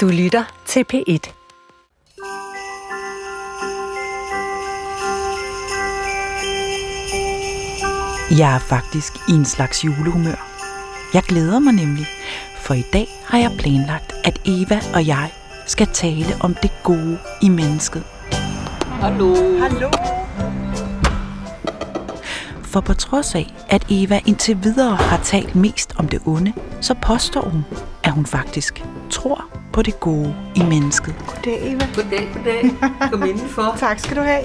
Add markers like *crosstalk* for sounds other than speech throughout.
Du lytter til P1. Jeg er faktisk i en slags julehumør. Jeg glæder mig nemlig, for i dag har jeg planlagt, at Eva og jeg skal tale om det gode i mennesket. Hallo. Hallo. For på trods af, at Eva indtil videre har talt mest om det onde, så påstår hun, at hun faktisk tror på det gode i mennesket. Goddag, Eva. Goddag, goddag. Kom indenfor. *laughs* Tak skal du have.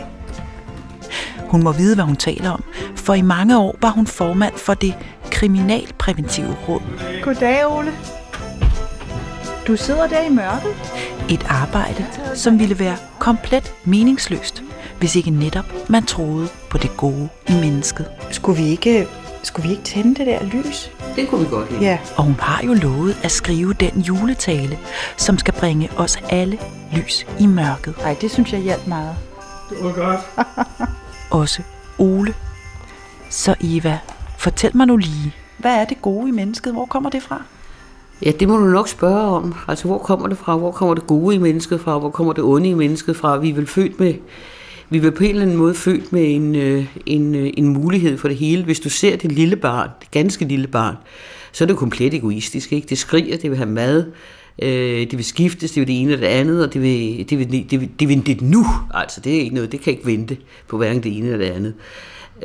Hun må vide, hvad hun taler om, for i mange år var hun formand for det kriminalpræventive råd. Goddag, Ole. Du sidder der i mørket. Et arbejde, som ville være komplet meningsløst, hvis ikke netop man troede på det gode i mennesket. Skulle vi ikke, skulle vi ikke tænde det der lys? Det kunne vi godt lide. Ja. Og hun har jo lovet at skrive den juletale, som skal bringe os alle lys i mørket. Ej, det synes jeg hjalp meget. *laughs* Også Ole. Så Eva, fortæl mig nu lige, hvad er det gode i mennesket? Hvor kommer det fra? Ja, det må du nok spørge om. Altså, hvor kommer det fra? Hvor kommer det gode i mennesket fra? Hvor kommer det onde i mennesket fra? Vi er vel født med... Vi var på en eller anden måde født med en, øh, en, øh, en mulighed for det hele. Hvis du ser det lille barn, det ganske lille barn, så er det komplet egoistisk. Ikke? Det skriger, det vil have mad, øh, det vil skiftes, det vil det ene og det andet, og det vil det, vil, det, vil, det, vil det nu. Altså, det er ikke noget, det kan ikke vente på hverken det ene eller det andet.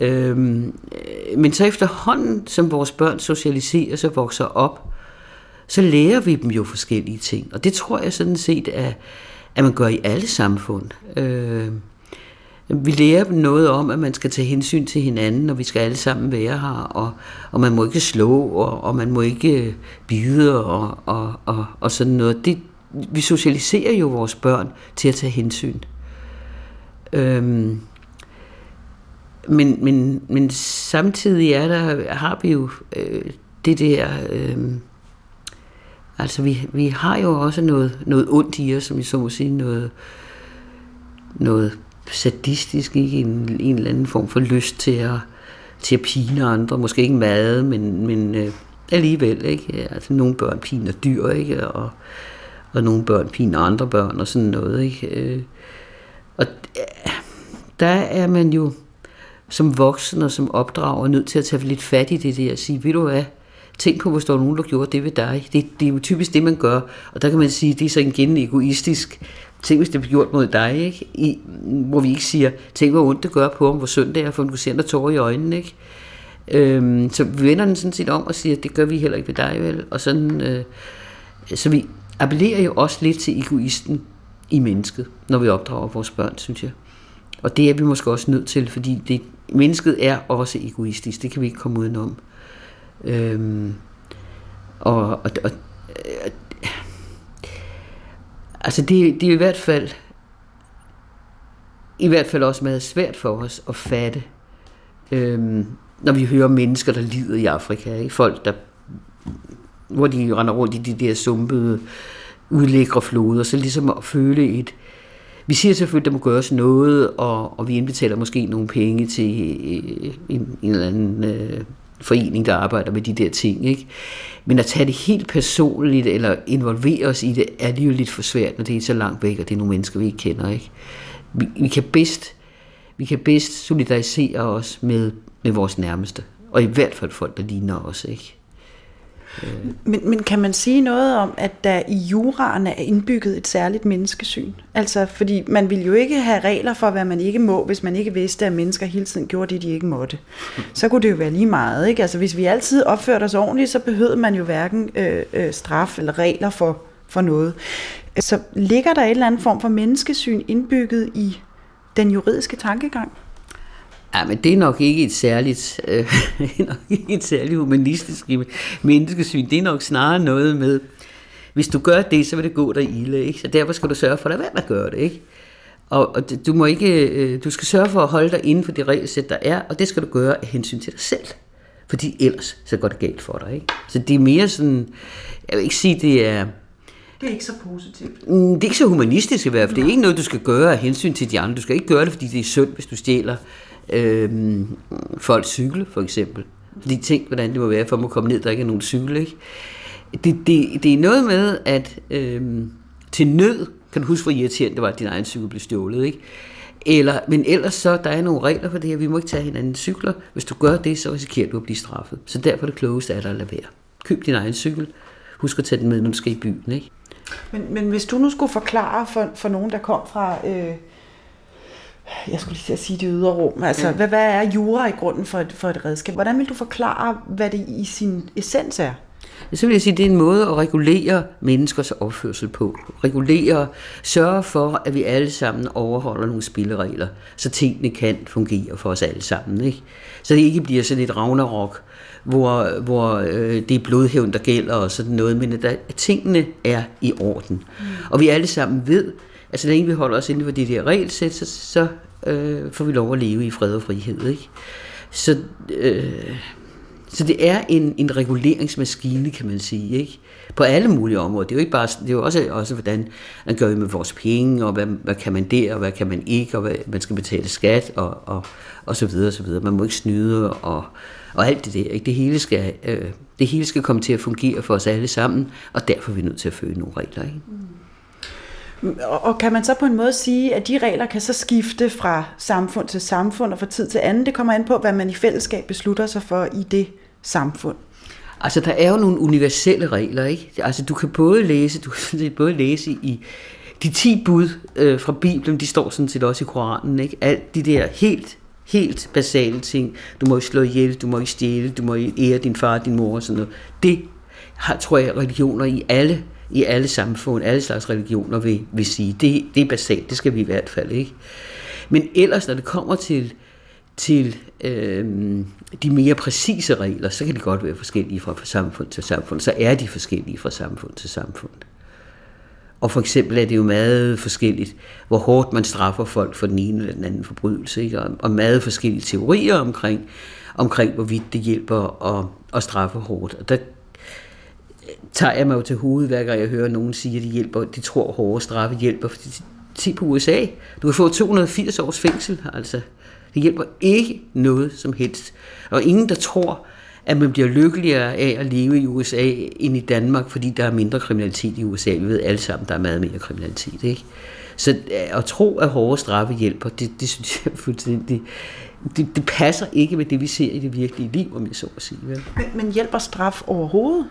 Øhm, øh, men så efterhånden, som vores børn socialiserer og vokser op, så lærer vi dem jo forskellige ting. Og det tror jeg sådan set, at, at man gør i alle samfund. Øhm, vi lærer dem noget om, at man skal tage hensyn til hinanden, og vi skal alle sammen være her, og, og man må ikke slå, og, og man må ikke øh, bide, og, og, og, og sådan noget. Det, vi socialiserer jo vores børn til at tage hensyn. Øhm, men, men, men samtidig er der, har vi jo øh, det der... Øh, altså, vi, vi har jo også noget, noget ondt i os, som vi så må sige, noget, noget sadistisk, ikke? En, en eller anden form for lyst til at, til at pine andre. Måske ikke mad, men, men øh, alligevel. Ikke? Altså, nogle børn piner dyr, ikke? Og, og nogle børn piner andre børn og sådan noget. Ikke? Øh, og der er man jo som voksen og som opdrager nødt til at tage lidt fat i det der og sige, ved du hvad, tænk på, hvis der var nogen, der gjorde det ved dig. Det, det er jo typisk det, man gør. Og der kan man sige, det er så igen egoistisk. Tænk, hvis det bliver gjort mod dig, ikke? I, hvor vi ikke siger, tænk, hvor ondt det gør på ham, hvor synd det er, for du ser tårer i øjnene, ikke? Øhm, så vi vender den sådan set om og siger, det gør vi heller ikke ved dig, vel? Og sådan, øh, så vi appellerer jo også lidt til egoisten i mennesket, når vi opdrager vores børn, synes jeg. Og det er vi måske også nødt til, fordi det, mennesket er også egoistisk. Det kan vi ikke komme udenom. Øhm, og, og, og øh, altså det, det er i hvert fald i hvert fald også meget svært for os at fatte, øhm, når vi hører mennesker, der lider i Afrika. Ikke? Folk, der, hvor de render rundt i de der sumpede, udlækre floder, så ligesom at føle et, vi siger selvfølgelig, at der må gøres noget, og, og vi indbetaler måske nogle penge til øh, en, en eller anden øh, forening, der arbejder med de der ting. Ikke? Men at tage det helt personligt, eller involvere os i det, er det jo lidt for svært, når det er så langt væk, og det er nogle mennesker, vi ikke kender. Ikke? Vi, vi, kan bedst, vi kan bedst solidarisere os med, med vores nærmeste, og i hvert fald folk, der ligner os. Ikke? Men, men kan man sige noget om, at der i juraen er indbygget et særligt menneskesyn? Altså, fordi man vil jo ikke have regler for, hvad man ikke må, hvis man ikke vidste, at mennesker hele tiden gjorde det, de ikke måtte. Så kunne det jo være lige meget, ikke? Altså, hvis vi altid opførte os ordentligt, så behøvede man jo hverken øh, øh, straf eller regler for, for noget. Så ligger der et eller andet form for menneskesyn indbygget i den juridiske tankegang? Ja, men det er nok ikke et særligt, øh, *laughs* nok ikke et særligt humanistisk menneskesyn. Det er nok snarere noget med, hvis du gør det, så vil det gå dig ilde. Ikke? Så derfor skal du sørge for at være med at gøre det. Ikke? Og, og du, må ikke, øh, du skal sørge for at holde dig inden for det regelsæt, der er, og det skal du gøre af hensyn til dig selv. Fordi ellers så går det galt for dig. Ikke? Så det er mere sådan, jeg vil ikke sige, det er, Det er ikke så positivt. Mm, Det er ikke så humanistisk i hvert fald. Det er ikke noget, du skal gøre af hensyn til de andre. Du skal ikke gøre det, fordi det er synd, hvis du stjæler øh, folk cykel, for eksempel. Fordi tænk, hvordan det må være, for at komme ned, der ikke er nogen cykel, ikke? Det, det, det er noget med, at, øh, til nød, kan du huske, hvor irriterende det var, at din egen cykel blev stjålet, ikke? Eller, men ellers så, der er nogle regler for det her, vi må ikke tage hinandens cykler. Hvis du gør det, så risikerer du at blive straffet. Så derfor er det klogeste at lade være. Køb din egen cykel. Husk at tage den med, når du skal i byen, ikke? Men, men hvis du nu skulle forklare for, for nogen, der kom fra, øh, jeg skulle lige sige det ydre rum, altså ja. hvad, hvad er jura i grunden for et, for et redskab? Hvordan vil du forklare, hvad det i sin essens er? Så vil jeg sige, at det er en måde at regulere menneskers opførsel på. Regulere, sørge for, at vi alle sammen overholder nogle spilleregler, så tingene kan fungere for os alle sammen. Ikke? Så det ikke bliver sådan et ragnarok, hvor, hvor øh, det er blodhævn, der gælder og sådan noget, men at, der, at tingene er i orden. Mm. Og vi alle sammen ved, altså længe vi holder os inden for de der regelsæt, så, så øh, får vi lov at leve i fred og frihed. Ikke? Så, øh, så det er en, en reguleringsmaskine, kan man sige, ikke? på alle mulige områder. Det er jo ikke bare, det er jo også, også hvordan man gør med vores penge, og hvad, hvad kan man der, og hvad kan man ikke, og hvad, man skal betale skat, og, og, og så videre, og så videre. Man må ikke snyde, og, og alt det der. Ikke? Det, hele skal, øh, det hele skal komme til at fungere for os alle sammen, og derfor er vi nødt til at følge nogle regler. Ikke? Mm. Og kan man så på en måde sige, at de regler kan så skifte fra samfund til samfund og fra tid til anden? Det kommer an på, hvad man i fællesskab beslutter sig for i det samfund. Altså, der er jo nogle universelle regler, ikke? Altså, du kan både læse, du kan både læse i de ti bud øh, fra Bibelen, de står sådan set også i Koranen, ikke? Alt de der helt helt basale ting. Du må ikke slå ihjel, du må ikke stjæle, du må ikke ære din far og din mor og sådan noget. Det har, tror jeg, religioner i alle, i alle samfund, alle slags religioner vil, vil sige. Det, det er basalt, det skal vi i hvert fald ikke. Men ellers, når det kommer til, til øh, de mere præcise regler, så kan de godt være forskellige fra, fra samfund til samfund. Så er de forskellige fra samfund til samfund. Og for eksempel er det jo meget forskelligt, hvor hårdt man straffer folk for den ene eller den anden forbrydelse. Ikke? Og meget forskellige teorier omkring, omkring hvorvidt det hjælper at, at straffe hårdt. Og der tager jeg mig jo til hovedet, hver gang jeg hører nogen sige, at de, hjælper, de tror, hårde straffe hjælper. Fordi se på USA. Du kan få 280 års fængsel, altså. Det hjælper ikke noget som helst. Og ingen, der tror, at man bliver lykkeligere af at leve i USA end i Danmark, fordi der er mindre kriminalitet i USA. Vi ved alle sammen, der er meget mere kriminalitet. Ikke? Så øh, at tro, at hårde straffe hjælper, det, det synes jeg fuldstændig... Det, det passer ikke med det, vi ser i det virkelige liv, om jeg så at sige. Vel? Men, men hjælper straf overhovedet?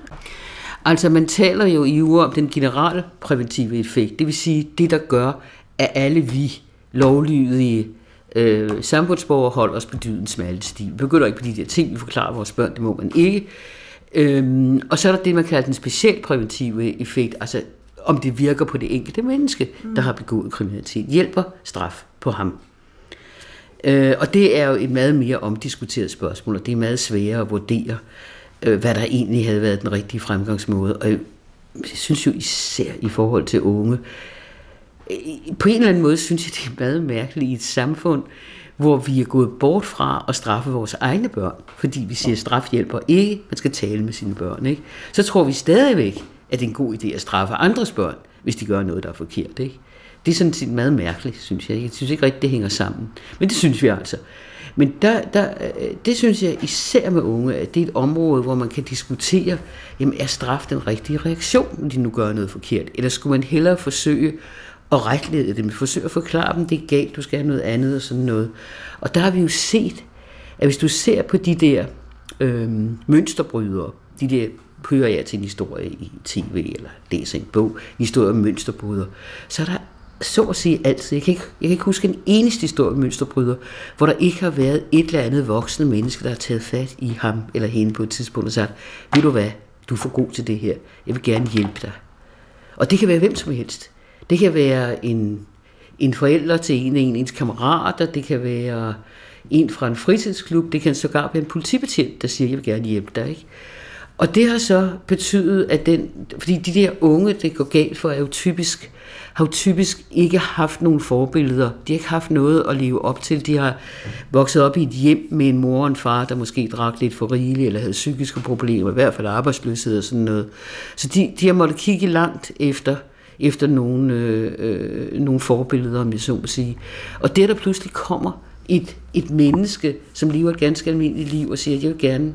Altså, man taler jo i uger om den generelle præventive effekt. Det vil sige, det der gør, at alle vi lovlydige øh, samfundsborgere holder os på dydens smalle sti. Vi begynder ikke på de der ting, vi forklarer vores børn, det må man ikke. Øhm, og så er der det, man kalder den specielt præventive effekt, altså om det virker på det enkelte menneske, der har begået kriminalitet. Hjælper straf på ham. Øh, og det er jo et meget mere omdiskuteret spørgsmål, og det er meget sværere at vurdere, øh, Øh, hvad der egentlig havde været den rigtige fremgangsmåde. Og jeg synes jo især i forhold til unge, øh, på en eller anden måde synes jeg, det er meget mærkeligt i et samfund, hvor vi er gået bort fra at straffe vores egne børn, fordi vi siger, at straf hjælper ikke, man skal tale med sine børn. Ikke? Så tror vi stadigvæk, at det er en god idé at straffe andres børn, hvis de gør noget, der er forkert. Ikke? Det er sådan set meget mærkeligt, synes jeg. Jeg synes ikke rigtigt, det hænger sammen. Men det synes vi altså. Men der, der, øh, det synes jeg især med unge, at det er et område, hvor man kan diskutere, jamen er straf den rigtige reaktion, når de nu gør noget forkert? Eller skulle man hellere forsøge at retlede dem, forsøge at forklare dem, det er galt, du skal have noget andet og sådan noget. Og der har vi jo set, at hvis du ser på de der øh, mønsterbrydere, de der hører jeg til en historie i tv, eller læser en bog, historie om mønsterbrydere, så er der så at sige altid, jeg kan, ikke, jeg kan ikke huske en eneste historie om mønsterbryder, hvor der ikke har været et eller andet voksne menneske, der har taget fat i ham eller hende på et tidspunkt og sagt, ved du hvad, du er for god til det her, jeg vil gerne hjælpe dig. Og det kan være hvem som helst. Det kan være en, en forælder til en af ens kammerater, det kan være en fra en fritidsklub, det kan sågar være en politibetjent, der siger, jeg vil gerne hjælpe dig. Ikke? Og det har så betydet, at den, fordi de der unge, det går galt for, er jo typisk, har jo typisk ikke haft nogen forbilleder. De har ikke haft noget at leve op til. De har vokset op i et hjem med en mor og en far, der måske drak lidt for rigeligt, eller havde psykiske problemer, i hvert fald arbejdsløshed og sådan noget. Så de, de har måttet kigge langt efter efter nogle, øh, øh, nogle forbilleder, om jeg så må sige. Og det, der pludselig kommer et, et menneske, som lever et ganske almindeligt liv, og siger, jeg vil gerne,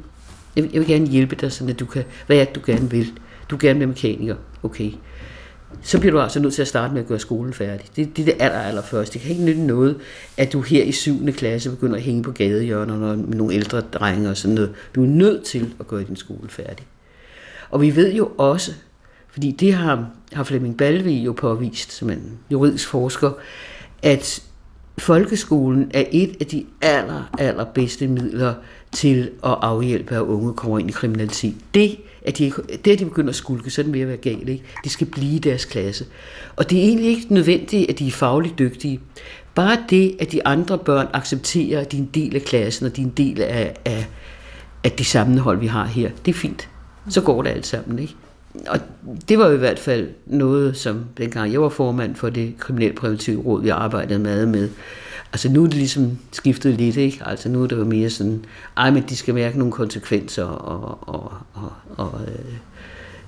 jeg vil, jeg vil gerne hjælpe dig, sådan at du kan, hvad er det, du gerne vil? Du gerne vil mekaniker, okay. så bliver du altså nødt til at starte med at gøre skolen færdig. Det, det er det aller, aller første. Det kan ikke nytte noget, at du her i 7. klasse begynder at hænge på gadehjørnerne med nogle ældre drenge og sådan noget. Du er nødt til at gøre din skole færdig. Og vi ved jo også, fordi det har, har Flemming Balvi jo påvist som en juridisk forsker, at folkeskolen er et af de aller, aller bedste midler til at afhjælpe, at unge kommer ind i kriminalitet. Det, at de, det, at de begynder at skulke, så er det mere at være galt. Ikke? De skal blive i deres klasse. Og det er egentlig ikke nødvendigt, at de er fagligt dygtige. Bare det, at de andre børn accepterer, at de er en del af klassen, og de er en del af, af, af det sammenhold, vi har her, det er fint. Så går det alt sammen. Ikke? og det var i hvert fald noget, som dengang jeg var formand for det kriminalpræventive råd, vi arbejdede meget med. Altså nu er det ligesom skiftet lidt, ikke? Altså nu er det jo mere sådan, ej, men de skal mærke nogle konsekvenser, og, og, og, og øh,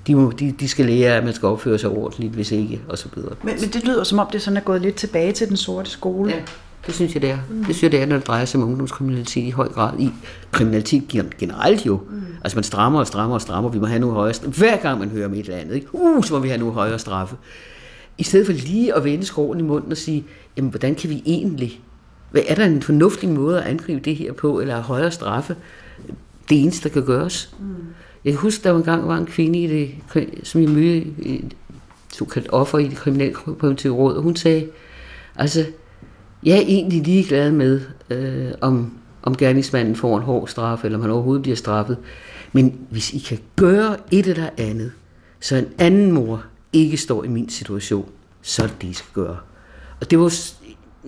de, må, de, de skal lære, at man skal opføre sig ordentligt, hvis ikke, og så videre. Men, men det lyder som om, det sådan er gået lidt tilbage til den sorte skole. Ja. Det synes jeg, det er. Mm. Det synes jeg, det er, når det drejer sig om ungdomskriminalitet i høj grad. I kriminalitet generelt jo. Mm. Altså man strammer og strammer og strammer. Vi må have nogle højere straffe. Hver gang man hører om et eller andet, ikke? Uh, så må vi have nogle højere straffe. I stedet for lige at vende skroen i munden og sige, jamen hvordan kan vi egentlig, hvad er der en fornuftig måde at angribe det her på, eller højere straffe? Det eneste, der kan gøres. Mm. Jeg kan huske, der var en gang var en kvinde, i det, som jeg mødte, et såkaldt offer i det kriminalpræventive råd, og hun sagde, altså, jeg er egentlig ligeglad med, øh, om, om gerningsmanden får en hård straf, eller om han overhovedet bliver straffet. Men hvis I kan gøre et eller andet, så en anden mor ikke står i min situation, så er det det, I skal gøre. Og det var,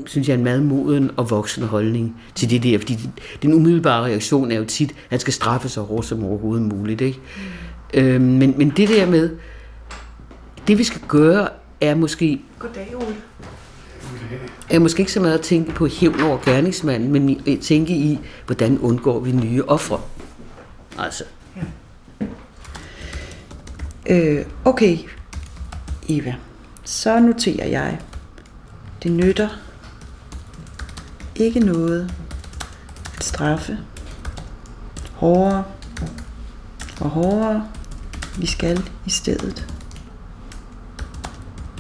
synes jeg, en meget moden og voksen holdning til det der, fordi den umiddelbare reaktion er jo tit, at han skal straffe så hårdt som overhovedet muligt. Ikke? Mm. Øhm, men, men det der med, det vi skal gøre, er måske... Goddag, Ole er måske ikke så meget at tænke på hævn over gerningsmanden, men at tænke i, hvordan undgår vi nye ofre. Altså. Ja. Øh, okay, Eva. Så noterer jeg. Det nytter ikke noget at straffe hårdere og hårdere. Vi skal i stedet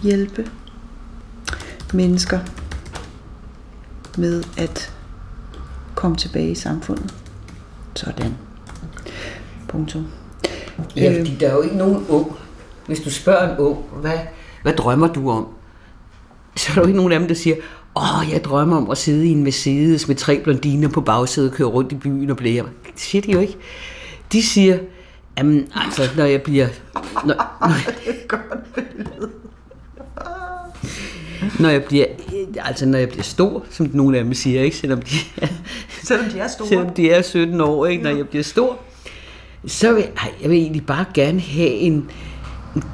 hjælpe mennesker med at komme tilbage i samfundet. Sådan. Punktum. Ja, fordi der er jo ikke nogen ung. Hvis du spørger en ung, hvad, hvad drømmer du om? Så er der jo ikke nogen af dem, der siger, åh, oh, jeg drømmer om at sidde i en Mercedes med tre blondiner på bagsædet køre rundt i byen og blære. Det siger de jo ikke. De siger, jamen, altså, når jeg bliver... Når, *laughs* når, det er godt billede når jeg bliver, altså når jeg bliver stor, som nogle af dem siger, ikke? Selvom de er, selvom de er store. Selvom de er 17 år, ikke? Når jeg bliver stor, så vil jeg, jeg vil egentlig bare gerne have en,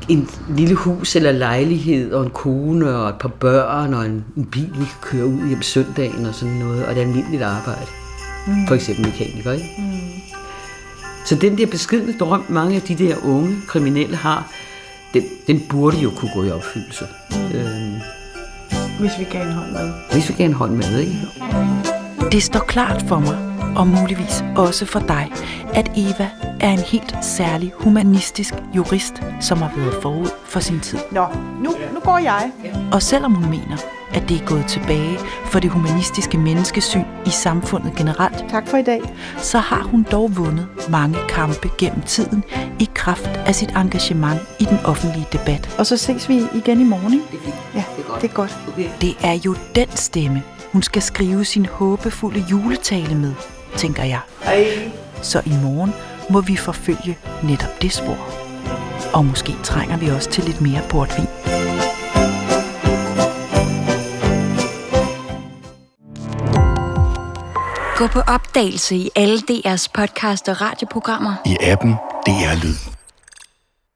en, lille hus eller lejlighed, og en kone, og et par børn, og en, en bil, vi kan køre ud hjem søndagen, og sådan noget, og et almindeligt arbejde. Mm. For eksempel mekaniker, ikke? Mm. Så den der beskedne drøm, mange af de der unge kriminelle har, den, den burde jo kunne gå i opfyldelse. Mm. Øh, hvis vi gav en hånd med. Hvis vi gav en hånd med, ikke? Det står klart for mig, og muligvis også for dig, at Eva er en helt særlig humanistisk jurist, som har været forud for sin tid. Nå, nu, nu går jeg. Og selvom hun mener, at det er gået tilbage for det humanistiske menneskesyn i samfundet generelt. Tak for i dag. Så har hun dog vundet mange kampe gennem tiden i kraft af sit engagement i den offentlige debat. Og så ses vi igen i morgen, ikke? Det er fint. Ja, det er godt. Det er, godt. Okay. Det er jo den stemme, hun skal skrive sin håbefulde juletale med, tænker jeg. Hej. Så i morgen må vi forfølge netop det spor. Og måske trænger vi også til lidt mere portvin. Gå på opdagelse i alle DR's podcast og radioprogrammer. I appen DR Lyd.